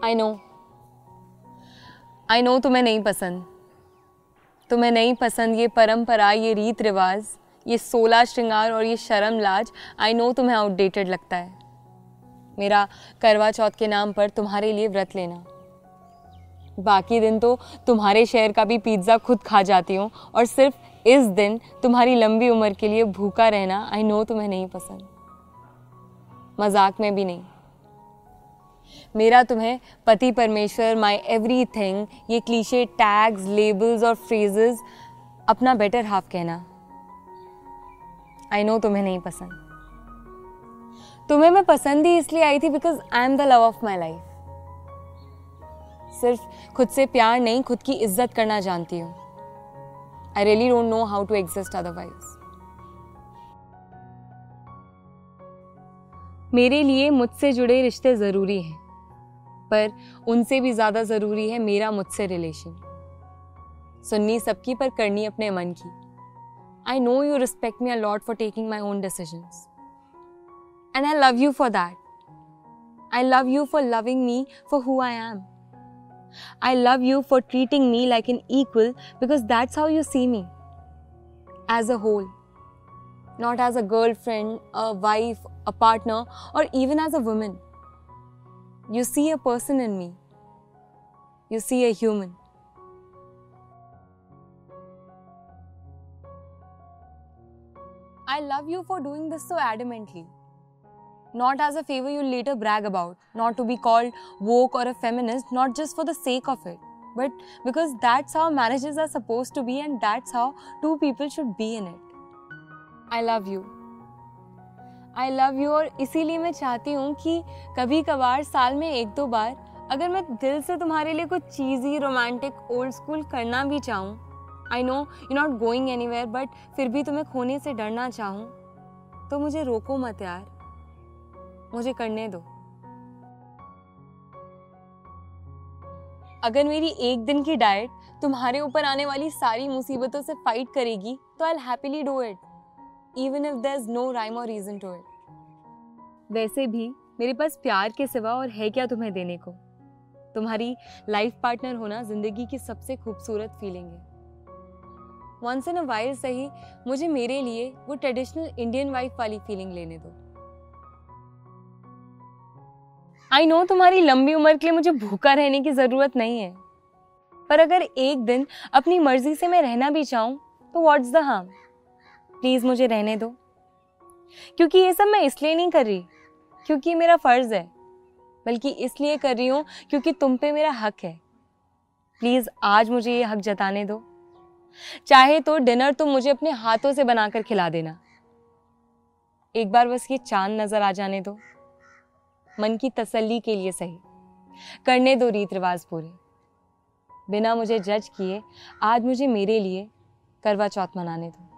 I know I know तुम्हें नहीं पसंद। तुम्हें नहीं पसंद ये परंपरा, ये रीत रिवाज ये सोला श्रृंगार और ये शर्म लाज आई नो तुम्हें आउटडेटेड लगता है। मेरा करवा चौथ के नाम पर तुम्हारे लिए व्रत लेना। बाकी दिन तो तुम्हारे शहर का भी पिज़्ज़ा खुद खा जाती हूँ और सिर्फ़ इस दिन तुम्हारी लंबी उम्र के लिए भूखा रहना आई नो तुम्हें नहीं पसंद। मज़ाक में भी नहीं। मेरा तुम्हें पति परमेश्वर माई एवरी थिंग ये क्लीशे टैग्स लेबल्स और फ्रेजेस अपना बेटर हाफ़ कहना। आई नो तुम्हें नहीं पसंद। तुम्हें मैं पसंद ही इसलिए आई थी because I am the love of my life सिर्फ़ खुद से प्यार नहीं, खुद की इज़्ज़त करना जानती हूँ। I really don't know how to exist otherwise मेरे लिए मुझसे जुड़े रिश्ते ज़रूरी हैं, पर उनसे भी ज़्यादा ज़रूरी है मेरा मुझसे रिलेशन सुननी सबकी पर करनी अपने मन की। I know you respect me a lot for taking my own decision and I love you for that I love you for loving me for who I am I love you for treating me like an equal because that's how you see me as a whole. Not as a girlfriend, a wife, a partner, or even as a woman. You see a person in me. You see a human. I love you for doing this so adamantly. Not as a favor you'll later brag about, not to be called woke or a feminist, not just for the sake of it, but because that's how marriages are supposed to be and that's how two people should be in it. I love you I love you और इसीलिए मैं चाहती हूँ कि कभी कभार साल में एक दो बार, अगर मैं दिल से तुम्हारे लिए कुछ चीज़ी रोमांटिक ओल्ड स्कूल करना भी चाहूँ I know you not going anywhere but फिर भी तुम्हें खोने से डरना चाहूँ तो मुझे रोको मत यार। मुझे करने दो। अगर मेरी एक दिन की डाइट तुम्हारे ऊपर आने वाली सारी मुसीबतों से फाइट करेगी तो I happily do it even if there is no rhyme और रीजन टू इट वैसे भी मेरे पास प्यार के सिवा और है क्या तुम्हें देने को? तुम्हारी लाइफ पार्टनर होना ज़िंदगी की सबसे खूबसूरत फीलिंग है। वंस इन अ वाइल सही, मुझे मेरे लिए वो ट्रेडिशनल इंडियन वाइफ वाली फीलिंग लेने दो। आई नो तुम्हारी लंबी उम्र के लिए मुझे भूखा रहने की ज़रूरत नहीं है। पर अगर एक दिन अपनी मर्ज़ी से मैं रहना भी चाहूँ तो व्हाट्स द हार्म प्लीज़ मुझे रहने दो। क्योंकि ये सब मैं इसलिए नहीं कर रही, क्योंकि मेरा फ़र्ज़ है। बल्कि इसलिए कर रही हूँ क्योंकि तुम पे मेरा हक है। प्लीज़ आज मुझे ये हक जताने दो। चाहे तो डिनर तुम मुझे अपने हाथों से बनाकर खिला देना। एक बार बस ये चाँद नज़र आ जाने दो। मन की तसल्ली के लिए सही। करने दो रीत रिवाज पूरे। बिना मुझे जज किए, आज मुझे मेरे लिए करवा चौथ मनाने दो।